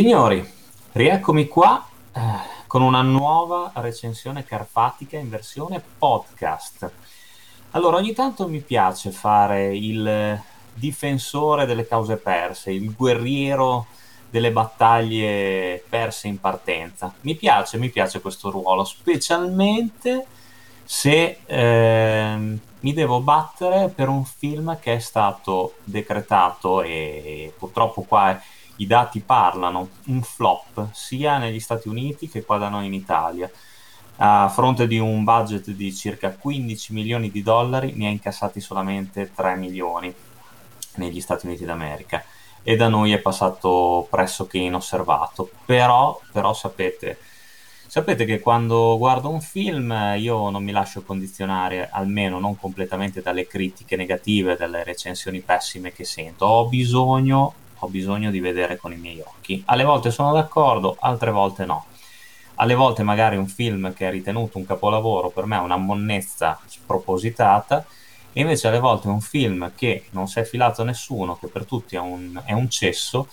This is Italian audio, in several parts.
Signori, rieccomi qua eh, con una nuova recensione carpatica in versione podcast. Allora, ogni tanto mi piace fare il difensore delle cause perse, il guerriero delle battaglie perse in partenza. Mi piace, mi piace questo ruolo, specialmente se eh, mi devo battere per un film che è stato decretato e purtroppo qua i dati parlano, un flop sia negli Stati Uniti che qua da noi in Italia. A fronte di un budget di circa 15 milioni di dollari ne ha incassati solamente 3 milioni negli Stati Uniti d'America e da noi è passato pressoché inosservato. Però, però sapete, sapete che quando guardo un film io non mi lascio condizionare, almeno non completamente dalle critiche negative, dalle recensioni pessime che sento. Ho bisogno, ho bisogno di vedere con i miei occhi. Alle volte sono d'accordo, altre volte no. Alle volte magari un film che è ritenuto un capolavoro per me è una monnezza spropositata e invece alle volte un film che non si è filato a nessuno, che per tutti è un, è un cesso,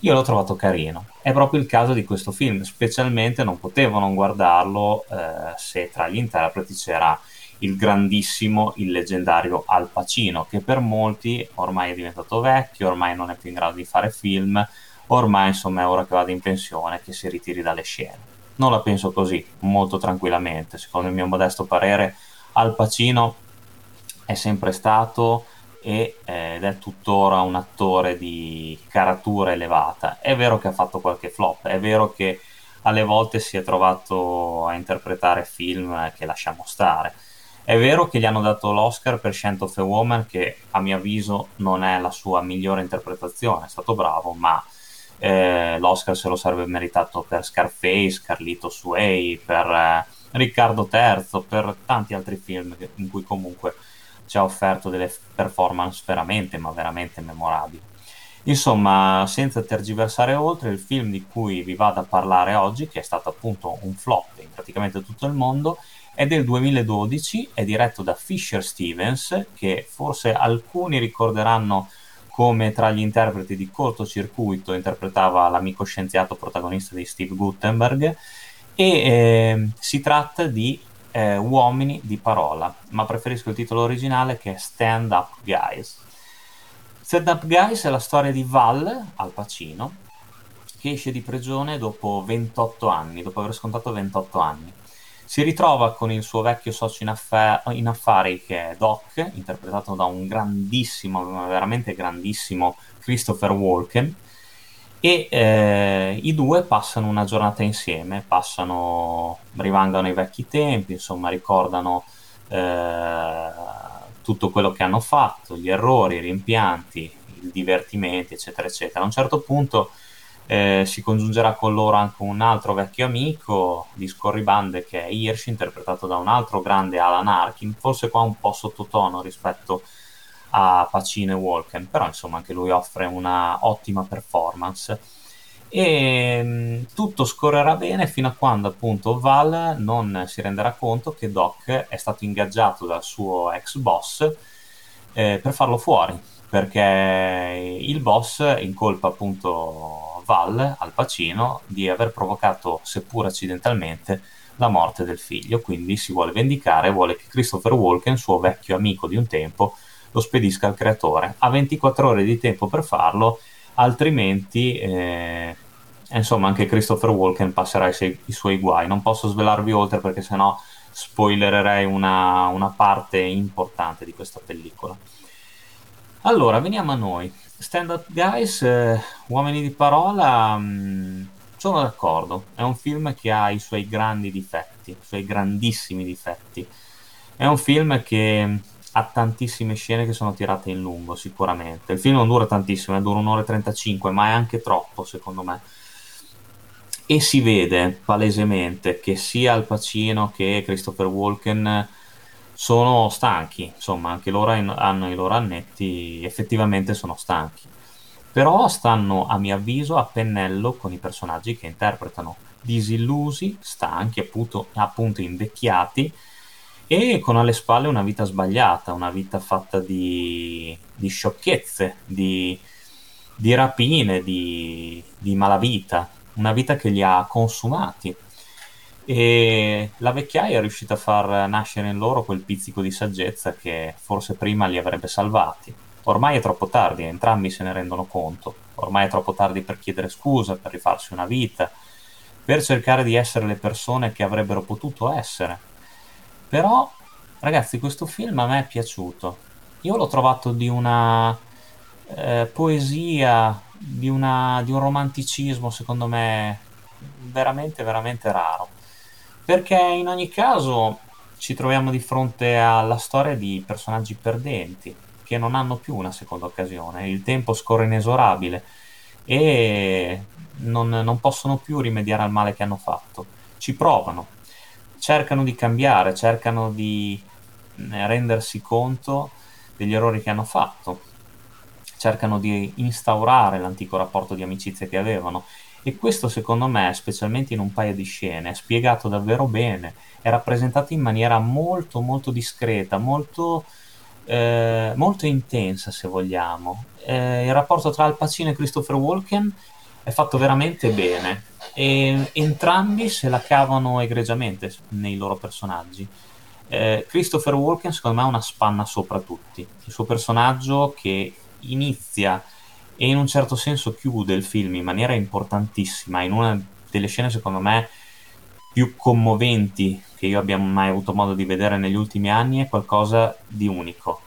io l'ho trovato carino. È proprio il caso di questo film, specialmente non potevo non guardarlo eh, se tra gli interpreti c'era il grandissimo, il leggendario Al Pacino, che per molti ormai è diventato vecchio, ormai non è più in grado di fare film, ormai insomma è ora che vada in pensione, che si ritiri dalle scene. Non la penso così, molto tranquillamente, secondo il mio modesto parere Al Pacino è sempre stato eh, ed è tuttora un attore di caratura elevata. È vero che ha fatto qualche flop, è vero che alle volte si è trovato a interpretare film che lasciamo stare. È vero che gli hanno dato l'Oscar per Scent of a Woman, che a mio avviso non è la sua migliore interpretazione, è stato bravo, ma eh, l'Oscar se lo sarebbe meritato per Scarface, Carlito Sway, per eh, Riccardo III, per tanti altri film in cui comunque ci ha offerto delle performance veramente, ma veramente memorabili. Insomma, senza tergiversare oltre, il film di cui vi vado a parlare oggi, che è stato appunto un flop in praticamente tutto il mondo, è del 2012, è diretto da Fisher Stevens, che forse alcuni ricorderanno come tra gli interpreti di cortocircuito interpretava l'amico scienziato protagonista di Steve Gutenberg, e eh, si tratta di eh, Uomini di parola, ma preferisco il titolo originale che è Stand Up Guys. Stand Up Guys è la storia di Val, Al Pacino, che esce di prigione dopo 28 anni, dopo aver scontato 28 anni. Si ritrova con il suo vecchio socio in, affa- in affari che è Doc, interpretato da un grandissimo, veramente grandissimo Christopher Walken, e eh, i due passano una giornata insieme, passano, rivangano i vecchi tempi, insomma ricordano eh, tutto quello che hanno fatto, gli errori, i rimpianti, i divertimenti, eccetera, eccetera. A un certo punto eh, si congiungerà con loro anche un altro vecchio amico di scorribande che è Hirsch, interpretato da un altro grande Alan Arkin, forse qua un po' sottotono rispetto a Pacino e Walken, però insomma anche lui offre una ottima performance. E mh, mm, tutto scorrerà bene fino a quando appunto Val non si renderà conto che Doc è stato ingaggiato dal suo ex boss eh, per farlo fuori, perché il boss incolpa appunto Val al Pacino di aver provocato, seppur accidentalmente, la morte del figlio, quindi si vuole vendicare, vuole che Christopher Walken, suo vecchio amico di un tempo, lo spedisca al creatore. Ha 24 ore di tempo per farlo, altrimenti eh, insomma anche Christopher Walken passerà i, se- i, suoi guai. Non posso svelarvi oltre perché sennò spoilererei una, una parte importante di questa pellicola. Allora, veniamo a noi. Stand Up Guys, eh, Uomini di parola, mh, mm, sono d'accordo. È un film che ha i suoi grandi difetti, i suoi grandissimi difetti. È un film che ha tantissime scene che sono tirate in lungo, sicuramente. Il film non dura tantissimo, eh, dura un'ora e 35, ma è anche troppo, secondo me. E si vede palesemente che sia Al Pacino che Christopher Walken sono stanchi, insomma, anche loro hanno i loro annetti, effettivamente sono stanchi. Però stanno, a mio avviso, a pennello con i personaggi che interpretano, disillusi, stanchi, appunto, appunto invecchiati, e con alle spalle una vita sbagliata, una vita fatta di, di sciocchezze, di, di rapine, di, di malavita, una vita che li ha consumati. E la vecchiaia è riuscita a far nascere in loro quel pizzico di saggezza che forse prima li avrebbe salvati. Ormai è troppo tardi, entrambi se ne rendono conto. Ormai è troppo tardi per chiedere scusa, per rifarsi una vita, per cercare di essere le persone che avrebbero potuto essere. Però, ragazzi, questo film a me è piaciuto. Io l'ho trovato di una eh, poesia, di, una, di un romanticismo, secondo me, veramente, veramente raro. Perché in ogni caso ci troviamo di fronte alla storia di personaggi perdenti che non hanno più una seconda occasione. Il tempo scorre inesorabile e non, non possono più rimediare al male che hanno fatto. Ci provano, cercano di cambiare, cercano di eh, rendersi conto degli errori che hanno fatto, cercano di instaurare l'antico rapporto di amicizia che avevano e questo secondo me, specialmente in un paio di scene, è spiegato davvero bene, è rappresentato in maniera molto molto discreta, molto, eh, molto intensa se vogliamo. Eh, il rapporto tra Al Pacino e Christopher Walken è fatto veramente bene e entrambi se la cavano egregiamente nei loro personaggi. Eh, Christopher Walken secondo me ha una spanna sopra tutti, il suo personaggio che inizia e in un certo senso chiude il film in maniera importantissima, in una delle scene secondo me più commoventi che io abbia mai avuto modo di vedere negli ultimi anni, è qualcosa di unico.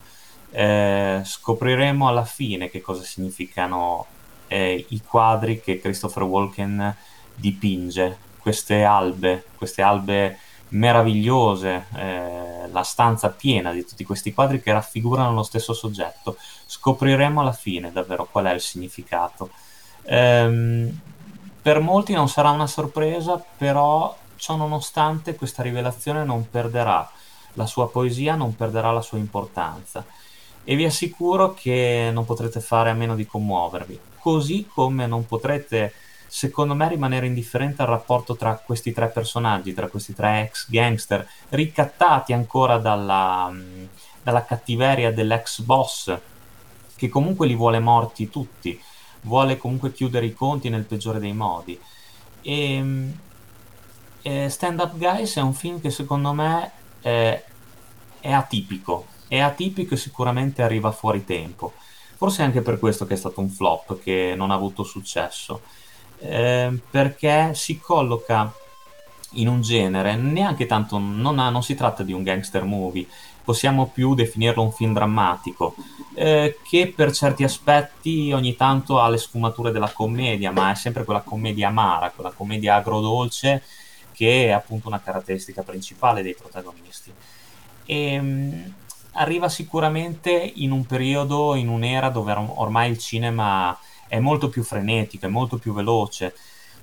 Eh, scopriremo alla fine che cosa significano eh, i quadri che Christopher Walken dipinge, queste albe, queste albe meravigliose, eh, la stanza piena di tutti questi quadri che raffigurano lo stesso soggetto. Scopriremo alla fine davvero qual è il significato. Ehm, per molti non sarà una sorpresa, però ciò nonostante questa rivelazione non perderà la sua poesia, non perderà la sua importanza e vi assicuro che non potrete fare a meno di commuovervi, così come non potrete secondo me rimanere indifferente al rapporto tra questi tre personaggi, tra questi tre ex gangster, ricattati ancora dalla, dalla cattiveria dell'ex boss, che comunque li vuole morti tutti, vuole comunque chiudere i conti nel peggiore dei modi. E, e Stand Up Guys è un film che secondo me è, è atipico, è atipico e sicuramente arriva fuori tempo. Forse anche per questo che è stato un flop, che non ha avuto successo eh, perché si colloca in un genere, neanche tanto, non, ha, non, si tratta di un gangster movie, possiamo più definirlo un film drammatico, eh, che per certi aspetti ogni tanto ha le sfumature della commedia, ma è sempre quella commedia amara, quella commedia agrodolce che è appunto una caratteristica principale dei protagonisti. E, ehm, arriva sicuramente in un periodo, in un'era dove ormai il cinema è molto più frenetico, è molto più veloce,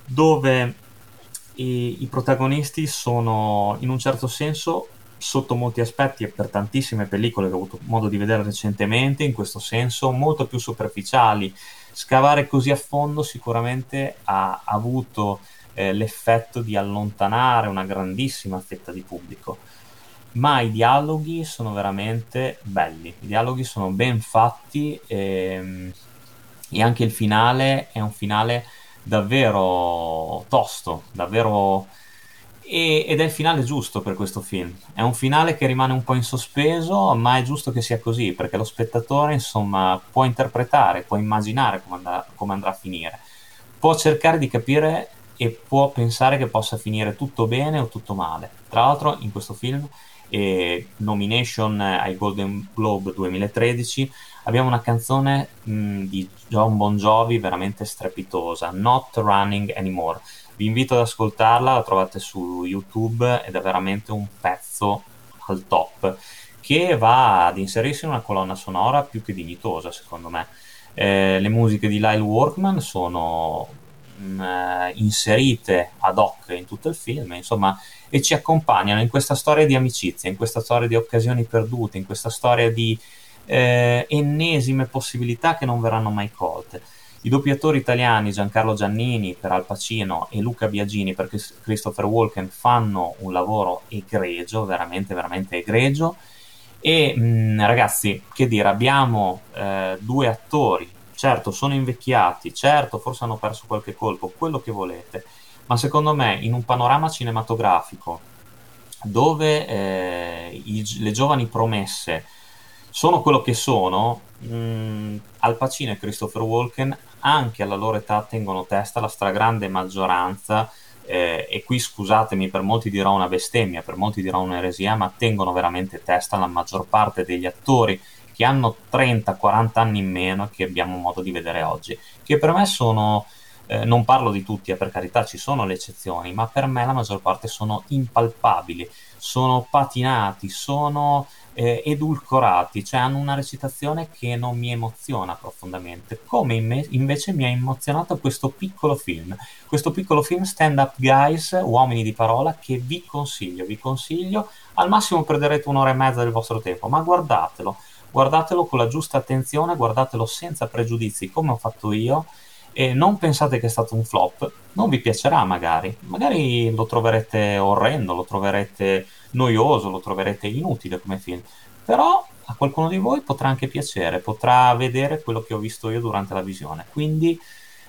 dove i, i protagonisti sono in un certo senso sotto molti aspetti e per tantissime pellicole che ho avuto modo di vedere recentemente, in questo senso molto più superficiali. Scavare così a fondo sicuramente ha avuto eh, l'effetto di allontanare una grandissima fetta di pubblico. Ma i dialoghi sono veramente belli, i dialoghi sono ben fatti e e anche il finale è un finale davvero tosto, davvero... E, ed è il finale giusto per questo film. È un finale che rimane un po' in sospeso, ma è giusto che sia così, perché lo spettatore, insomma, può interpretare, può immaginare come andrà, come andrà a finire. Può cercare di capire e può pensare che possa finire tutto bene o tutto male. Tra l'altro, in questo film, eh, nomination ai Golden Globe 2013, abbiamo una canzone mh, di John Bon Jovi veramente strepitosa, Not Running Anymore. Vi invito ad ascoltarla, la trovate su YouTube ed è veramente un pezzo al top che va ad inserirsi in una colonna sonora più che dignitosa, secondo me. Eh, le musiche di Lyle Workman sono mh, inserite ad hoc in tutto il film, insomma, e ci accompagnano in questa storia di amicizia, in questa storia di occasioni perdute, in questa storia di eh, ennesime possibilità che non verranno mai colte. I doppiatori italiani Giancarlo Giannini per Al Pacino e Luca Biagini per Christopher Walken fanno un lavoro egregio, veramente, veramente egregio. E mh, ragazzi, che dire, abbiamo eh, due attori, certo sono invecchiati, certo forse hanno perso qualche colpo, quello che volete, ma secondo me in un panorama cinematografico dove eh, i, le giovani promesse sono quello che sono, mh, mm, Al Pacino e Christopher Walken anche alla loro età tengono testa la stragrande maggioranza eh, e qui scusatemi per molti dirò una bestemmia, per molti dirò un'eresia, ma tengono veramente testa la maggior parte degli attori che hanno 30-40 anni in meno che abbiamo modo di vedere oggi, che per me sono, eh, non parlo di tutti, eh, per carità ci sono le eccezioni, ma per me la maggior parte sono impalpabili, sono patinati, sono eh, edulcorati, cioè hanno una recitazione che non mi emoziona profondamente, come me- invece mi ha emozionato questo piccolo film, questo piccolo film Stand Up Guys, Uomini di Parola, che vi consiglio, vi consiglio, al massimo perderete un'ora e mezza del vostro tempo, ma guardatelo, guardatelo con la giusta attenzione, guardatelo senza pregiudizi come ho fatto io e non pensate che è stato un flop, non vi piacerà magari, magari lo troverete orrendo, lo troverete noioso, lo troverete inutile come film, però a qualcuno di voi potrà anche piacere, potrà vedere quello che ho visto io durante la visione, quindi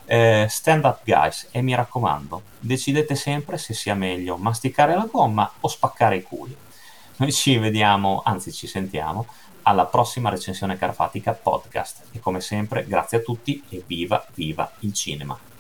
eh, stand up guys e mi raccomando, decidete sempre se sia meglio masticare la gomma o spaccare i culi. Noi ci vediamo, anzi ci sentiamo alla prossima recensione carfatica podcast. E come sempre, grazie a tutti e viva, viva il cinema!